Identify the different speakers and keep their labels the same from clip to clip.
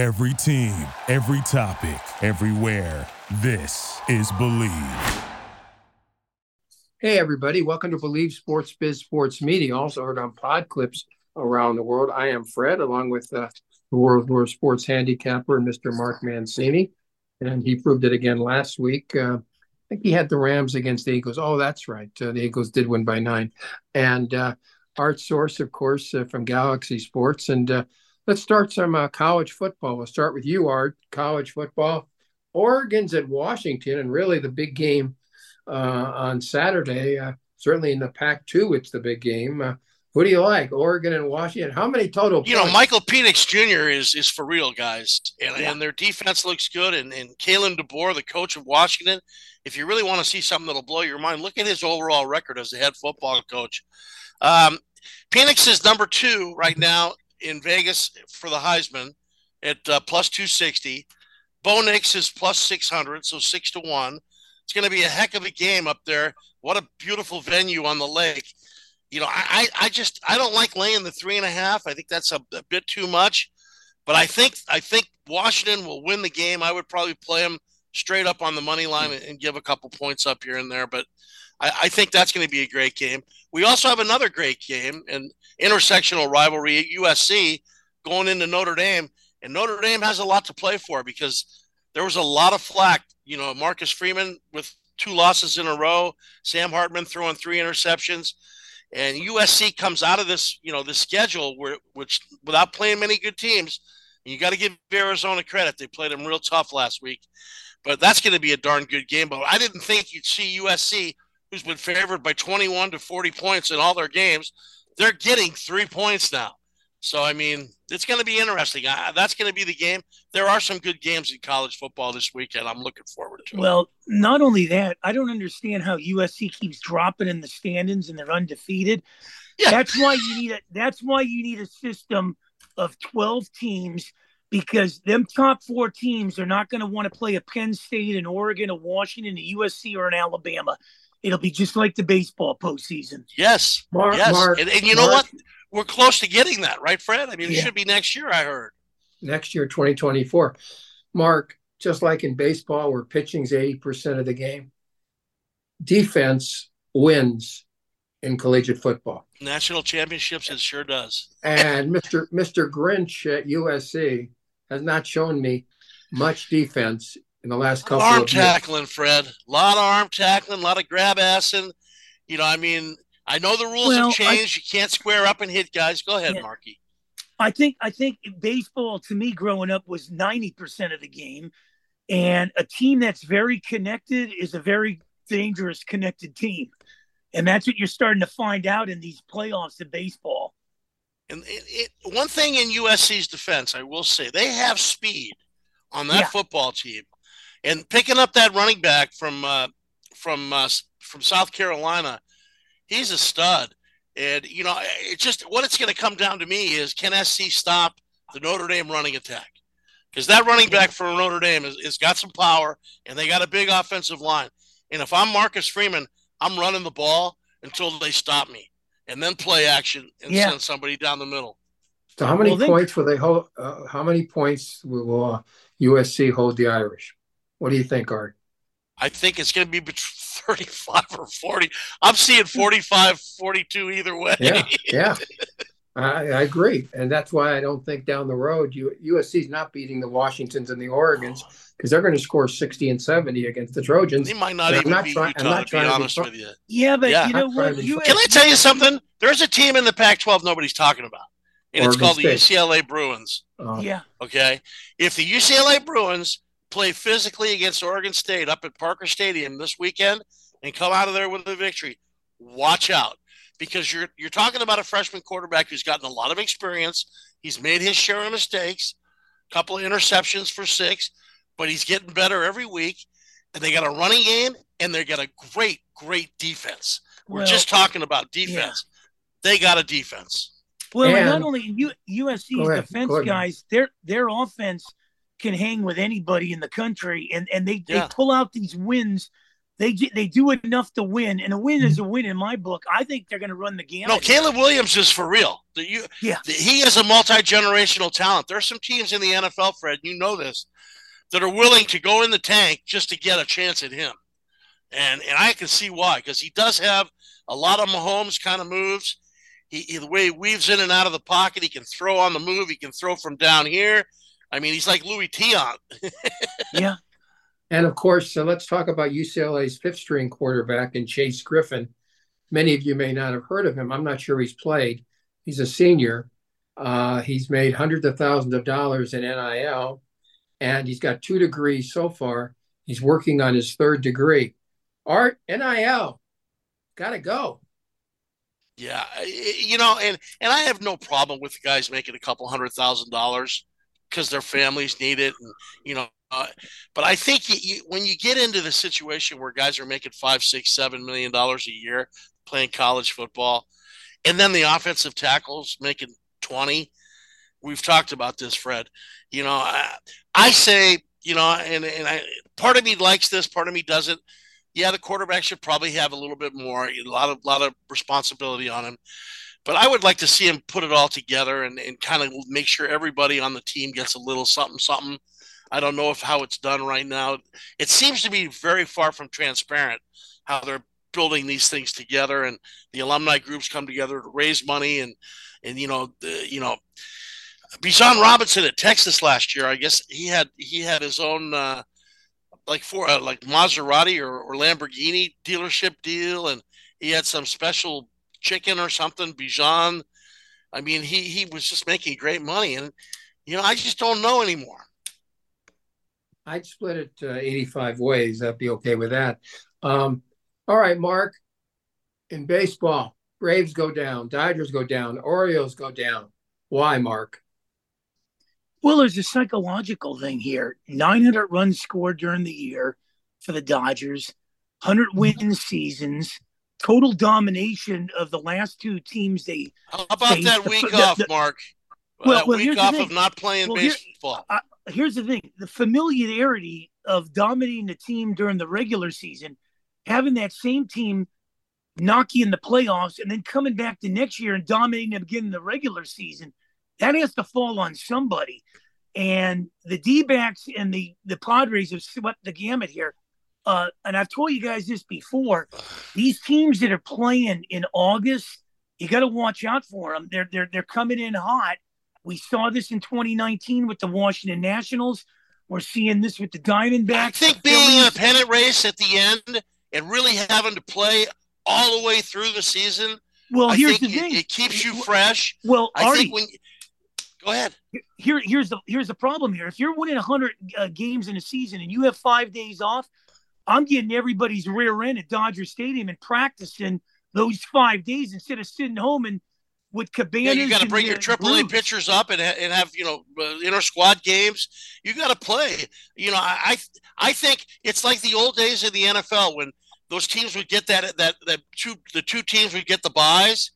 Speaker 1: Every team, every topic, everywhere. This is BLEAV.
Speaker 2: Hey, everybody. Welcome to BLEAV Sports Biz Sports Media, also heard on pod clips around the world. I am Fred, along with uh, the World War Sports handicapper, Mr. Mark Mancini. And he proved it again last week. Uh, I think he had the Rams against the Eagles. Oh, that's right. Uh, the Eagles did win by nine. And uh, Art Sorce, of course, uh, from Galaxy Sports. And uh, let's start some uh, college football. We'll start with you, Art. College football. Oregon's at Washington, and really the big game on Saturday. certainly in the Pac 2, it's the big game. Who do you like, Oregon and Washington? How many total?
Speaker 3: You know, Michael Penix Jr. is is for real, guys, and, yeah. and their defense looks good. And and Kalen DeBoer, the coach of Washington, if you really want to see something that'll blow your mind, look at his overall record as the head football coach. Um, Penix is number two right now in Vegas for the Heisman at uh, plus two sixty. Bo Nix is plus six hundred, so six to one. It's going to be a heck of a game up there. What a beautiful venue on the lake you know, I, I just I don't like laying the three and a half. I think that's a, a, bit too much. But I think I think Washington will win the game. I would probably play them straight up on the money line and give a couple points up here and there. But I, I think that's going to be a great game. We also have another great game and intersectional rivalry at USC going into Notre Dame. And Notre Dame has a lot to play for because there was a lot of flack. You know, Marcus Freeman with two losses in a row, Sam Hartman throwing three interceptions and USC comes out of this, you know, the schedule where which without playing many good teams, you got to give Arizona credit. They played them real tough last week, but that's going to be a darn good game. But I didn't think you'd see USC, who's been favored by 21 to 40 points in all their games, they're getting three points now. So I mean, it's going to be interesting. That's going to be the game. There are some good games in college football this weekend. I'm looking forward to.
Speaker 4: Well, not only that, I don't understand how USC keeps dropping in the standings and they're undefeated. Yeah. That's why you need a. That's why you need a system of 12 teams because them top four teams are not going to want to play a Penn State, and Oregon, a Washington, a USC, or an Alabama. It'll be just like the baseball postseason.
Speaker 3: Yes, Mark, yes, Mark, and, and, you know what? we're close to getting that, right, Fred? I mean, it yeah. should be next year. I heard
Speaker 2: next year, 2024. Mark, just like in baseball, where pitching's 80% of the game, defense wins in collegiate football.
Speaker 3: National championships, it sure does.
Speaker 2: And Mr. Mr. Grinch at USC has not shown me much defense in the last couple
Speaker 3: arm
Speaker 2: of
Speaker 3: tackling, Fred. A lot of arm tackling, a lot of grab assing. You know, I mean, I know the rules well, have changed. I, you can't square up and hit guys. Go ahead, yeah. Marky.
Speaker 4: I think I think baseball to me growing up was 90% of the game. And a team that's very connected is a very dangerous connected team. And that's what you're starting to find out in these playoffs of baseball.
Speaker 3: And it, it, one thing in USC's defense, I will say, they have speed on that yeah. football team. And picking up that running back from uh, from uh, from South Carolina, he's a stud. And you know, it's just what it's going to come down to me is can SC stop the Notre Dame running attack? Because that running back for Notre Dame has, has got some power, and they got a big offensive line. And if I'm Marcus Freeman, I'm running the ball until they stop me, and then play action and yeah. send somebody down the middle.
Speaker 2: So how many well, points will they hold? Uh, how many points will uh, USC hold the Irish? What do you think, Art?
Speaker 3: I think it's going to be between 35 or 40. I'm seeing 45, 42 either way.
Speaker 2: Yeah, yeah. I, I, agree. And that's why I don't think down the road you, USC's not beating the Washingtons and the Oregons because they're going to score 60 and 70 against the Trojans.
Speaker 3: They might not and even be try, Utah, to be honest to be, with you.
Speaker 4: Yeah, but yeah. you know what?
Speaker 3: Can I tell you something? There's a team in the Pac 12 nobody's talking about. And Oregon it's called State. the UCLA Bruins.
Speaker 4: Uh, yeah.
Speaker 3: Okay. If the UCLA Bruins play physically against Oregon State up at Parker Stadium this weekend and come out of there with a victory, watch out because you're you're talking about a freshman quarterback who's gotten a lot of experience. He's made his share of mistakes, a couple of interceptions for six, but he's getting better every week. And they got a running game and they got a great, great defense. We're well, just talking about defense. Yeah. They got a defense.
Speaker 4: Well, and, not only U- USC's defense guys, their their offense can hang with anybody in the country, and and they, yeah. they pull out these wins they they do enough to win, and a win is a win in my book. I think they're going to run the game.
Speaker 3: No, Caleb Williams is for real. The, you,
Speaker 4: yeah,
Speaker 3: the, he is a multi generational talent. There are some teams in the NFL, Fred. You know this, that are willing to go in the tank just to get a chance at him, and and I can see why because he does have a lot of Mahomes kind of moves. He, he, the way he weaves in and out of the pocket, he can throw on the move. He can throw from down here. I mean, he's like Luis Tiant.
Speaker 4: yeah,
Speaker 2: and of course, so let's talk about UCLA's fifth string quarterback and Chase Griffin. Many of you may not have heard of him. I'm not sure he's played. He's a senior. Uh, he's made hundreds of thousands of dollars in NIL, and he's got two degrees so far. He's working on his third degree. Art, NIL, got to go.
Speaker 3: Yeah, you know, and and I have no problem with guys making a couple hundred thousand dollars because their families need it, and you know, uh, but I think you, you, when you get into the situation where guys are making five, six, seven million dollars a year playing college football, and then the offensive tackles making twenty, we've talked about this, Fred. You know, I, I say, you know, and and I part of me likes this, part of me doesn't. Yeah, the quarterback should probably have a little bit more, a lot of lot of responsibility on him. But I would like to see him put it all together and, and kind of make sure everybody on the team gets a little something, something I don't know if how it's done right now. It seems to be very far from transparent how they're building these things together, and the alumni groups come together to raise money, and and you know the, you know. Bijan Robinson at Texas last year, I guess he had he had his own uh, like for uh, like Maserati or, or Lamborghini dealership deal, and he had some special chicken or something. Bijan, I mean, he he was just making great money, and you know, I just don't know anymore.
Speaker 2: I'd split it uh, 85 ways. I'd be okay with that. Um, all right, Mark. In baseball, Braves go down, Dodgers go down, Orioles go down. Why, Mark?
Speaker 4: Well, there's a psychological thing here. 900 runs scored during the year for the Dodgers, 100 win seasons, total domination of the last two teams they.
Speaker 3: How about that week the, off, the, Mark? Uh, well, that well, week off of not playing well, baseball.
Speaker 4: Here, here's the thing the familiarity of dominating the team during the regular season, having that same team knock you in the playoffs, and then coming back the next year and dominating them again in the regular season, that has to fall on somebody. And the D backs and the, the Padres have swept the gamut here. Uh, and I've told you guys this before. These teams that are playing in August, you got to watch out for them. They're they're they're coming in hot, we saw this in 2019 with the Washington Nationals. We're seeing this with the Diamondbacks. I
Speaker 3: think being in a pennant race at the end and really having to play all the way through the season.
Speaker 4: Well,
Speaker 3: I
Speaker 4: here's the
Speaker 3: it,
Speaker 4: thing.
Speaker 3: It keeps you fresh.
Speaker 4: Well,
Speaker 3: I
Speaker 4: Artie,
Speaker 3: think when go ahead.
Speaker 4: Here, here's the here's the problem here. If you're winning 100 uh, games in a season and you have five days off, I'm getting everybody's rear end at Dodger Stadium and practicing those five days instead of sitting home and with Cabanas.
Speaker 3: Yeah, you got to bring your AAA pitchers up and, and have you know uh, inter squad games. You got to play. You know, I I think it's like the old days of the NFL when those teams would get that that that two the two teams would get the buys,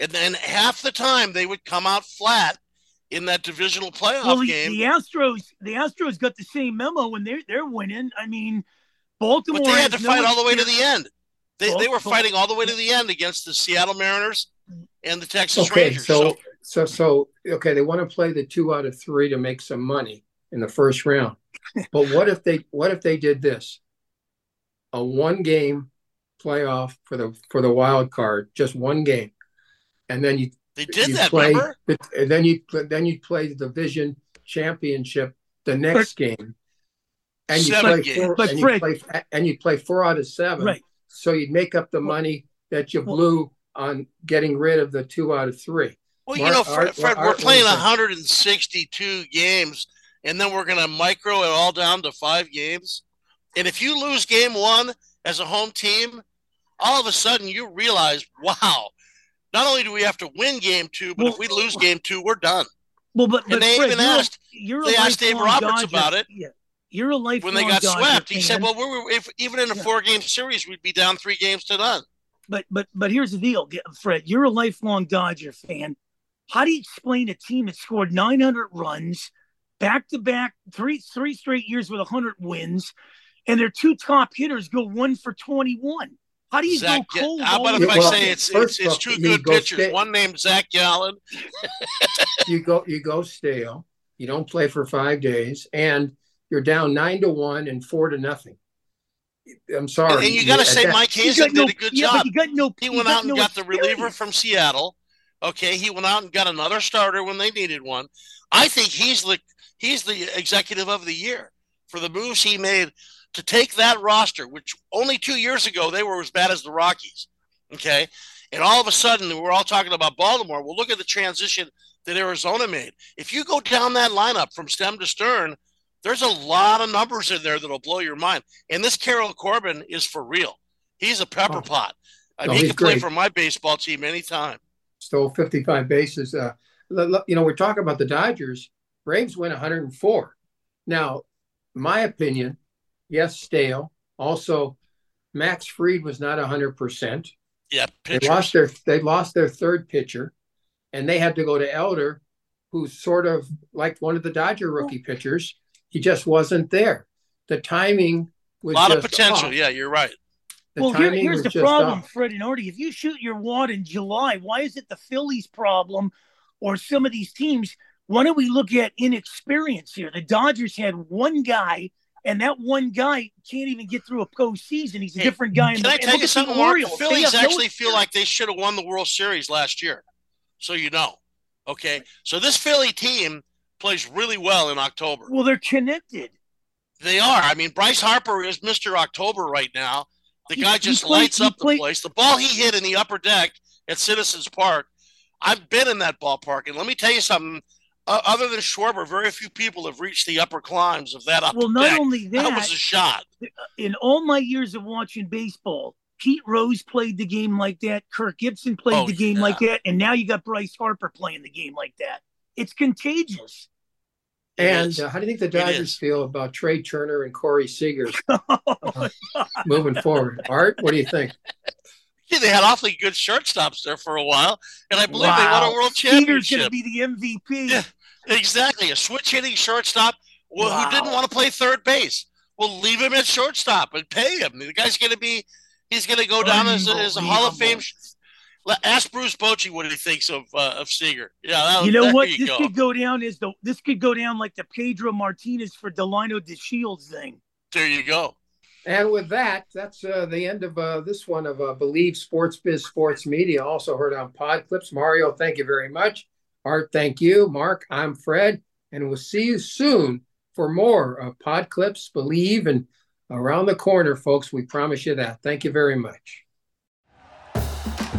Speaker 3: and then half the time they would come out flat in that divisional playoff
Speaker 4: well,
Speaker 3: game.
Speaker 4: The Astros the Astros got the same memo when they're they're winning. I mean, Baltimore.
Speaker 3: But they had to fight all the way to the end. They, they were fighting all the way to the end against the Seattle Mariners and the Texas
Speaker 2: okay,
Speaker 3: Rangers.
Speaker 2: So, so, so, so, okay, they want to play the two out of three to make some money in the first round. but what if they, what if they did this? A one game playoff for the for the wild card, just one game, and then you
Speaker 3: they did
Speaker 2: you
Speaker 3: that.
Speaker 2: Play,
Speaker 3: remember?
Speaker 2: And then you then you play the division championship the next game, and you
Speaker 3: seven
Speaker 2: play four, and, you play, and you play four out of seven.
Speaker 4: Right.
Speaker 2: So you'd make up the money that you blew on getting rid of the two out of three.
Speaker 3: Well, you know, Fred, Fred we're playing 162 games, and then we're going to micro it all down to five games. And if you lose game one as a home team, all of a sudden you realize, wow, not only do we have to win game two, but well, if we lose game two, we're done.
Speaker 4: Well, but, but
Speaker 3: and they
Speaker 4: Fred,
Speaker 3: even
Speaker 4: you're
Speaker 3: asked,
Speaker 4: a, you're
Speaker 3: they asked Dave Roberts
Speaker 4: Dodger.
Speaker 3: about it.
Speaker 4: Yeah. You're a lifelong
Speaker 3: when they got
Speaker 4: Dodger
Speaker 3: swept. He said, "Well, we were if, even in a yeah. four-game series, we'd be down three games to none."
Speaker 4: But but but here's the deal, Fred. You're a lifelong Dodger fan. How do you explain a team that scored 900 runs, back to back, three three straight years with 100 wins, and their two top hitters go one for 21. How do you
Speaker 3: Zach,
Speaker 4: go cold?
Speaker 3: how about if I
Speaker 2: Well,
Speaker 3: say it's it's, it's two good
Speaker 2: go
Speaker 3: pitchers?
Speaker 2: stay-
Speaker 3: One named Zach Gallen.
Speaker 2: you go you go stale. You don't play for five days, and you're down nine to one and four to nothing. I'm sorry.
Speaker 3: And, and you got to say
Speaker 2: that-
Speaker 3: Mike
Speaker 4: You
Speaker 3: Hazen
Speaker 4: got no-
Speaker 3: did a good
Speaker 4: yeah,
Speaker 3: job.
Speaker 4: But you got no.
Speaker 3: He
Speaker 4: you
Speaker 3: went out and
Speaker 4: no
Speaker 3: got the reliever from Seattle. Okay, he went out and got another starter when they needed one. I think he's the he's the executive of the year for the moves he made to take that roster, which only two years ago they were as bad as the Rockies. Okay, and all of a sudden we're all talking about Baltimore. Well, look at the transition that Arizona made. If you go down that lineup from stem to stern, there's a lot of numbers in there that'll blow your mind. And this Carol Corbin is for real. He's a pepper
Speaker 2: Oh.
Speaker 3: pot. I
Speaker 2: No,
Speaker 3: mean, he can play for my baseball team anytime.
Speaker 2: stole 55 bases. Uh, you know, we're talking about the Dodgers. Braves went 104. Now, my opinion, yes, stale. Also, Max Fried was not 100 percent.
Speaker 3: Yeah,
Speaker 2: They lost their they lost their third pitcher, and they had to go to Elder, who's sort of like one of the Dodger rookie pitchers. He just wasn't there. The timing was
Speaker 3: a
Speaker 2: was
Speaker 3: lot of potential.
Speaker 2: off.
Speaker 3: Yeah, you're right.
Speaker 2: The
Speaker 4: well, here, here's the problem,
Speaker 2: off.
Speaker 4: Fred and Artie. If you shoot your wad in July, why is it the Phillies' problem or some of these teams? Why don't we look at inexperience here? The Dodgers had one guy, and that one guy can't even get through a postseason. He's a
Speaker 3: Hey,
Speaker 4: different guy. in
Speaker 3: Can
Speaker 4: the,
Speaker 3: I
Speaker 4: and
Speaker 3: tell
Speaker 4: look
Speaker 3: you something,
Speaker 4: the
Speaker 3: Mark? The Phillies
Speaker 4: have no
Speaker 3: actually feel like they should have won the World Series last year. So you know. Okay. So this Philly team plays really well in October.
Speaker 4: Well, they're connected.
Speaker 3: They are. I mean, Bryce Harper is Mr. October right now. The
Speaker 4: He-
Speaker 3: guy just
Speaker 4: played-
Speaker 3: lights up the place. The ball he hit in the upper deck at Citizens Park. I've been in that ballpark, and let me tell you something. Uh, other than Schwarber, very few people have reached the upper climbs of that upper
Speaker 4: Well, not
Speaker 3: deck.
Speaker 4: only
Speaker 3: that
Speaker 4: that,
Speaker 3: was a shot.
Speaker 4: in all my years of watching baseball, Pete Rose played the game like that. Kirk Gibson played
Speaker 3: Oh,
Speaker 4: the game
Speaker 3: yeah.
Speaker 4: like that, and now you got Bryce Harper playing the game like that. It's contagious.
Speaker 2: And uh, how do you think the Dodgers feel about Trea Turner and Corey Seager moving forward? Art, what do you think?
Speaker 3: Yeah, they had awfully good shortstops there for a while, and I believe they won a world
Speaker 4: Seager's going to be the MVP.
Speaker 3: Yeah. Exactly, a switch hitting shortstop well, who didn't want to play third base. Well, leave him at shortstop and pay him. The guy's going to be, he's going to go down as a, as a Hall of Fame. Let- Ask Bruce Bochy what he thinks of uh, of Seager. Yeah, that,
Speaker 4: You know
Speaker 3: there
Speaker 4: what?
Speaker 3: You
Speaker 4: this
Speaker 3: go.
Speaker 4: could go down as the this could go down like the Pedro Martinez for Delino DeShields thing.
Speaker 3: There you go.
Speaker 2: And with that, that's uh, the end of uh, this one of uh, BLEAV Sports Biz Sports Media. Also heard on Pod Clips. Mario, thank you very much. Art, thank you. Mark, I'm Fred, and we'll see you soon for more of Pod Clips, BLEAV, and around the corner, folks. We promise you that. Thank you very much.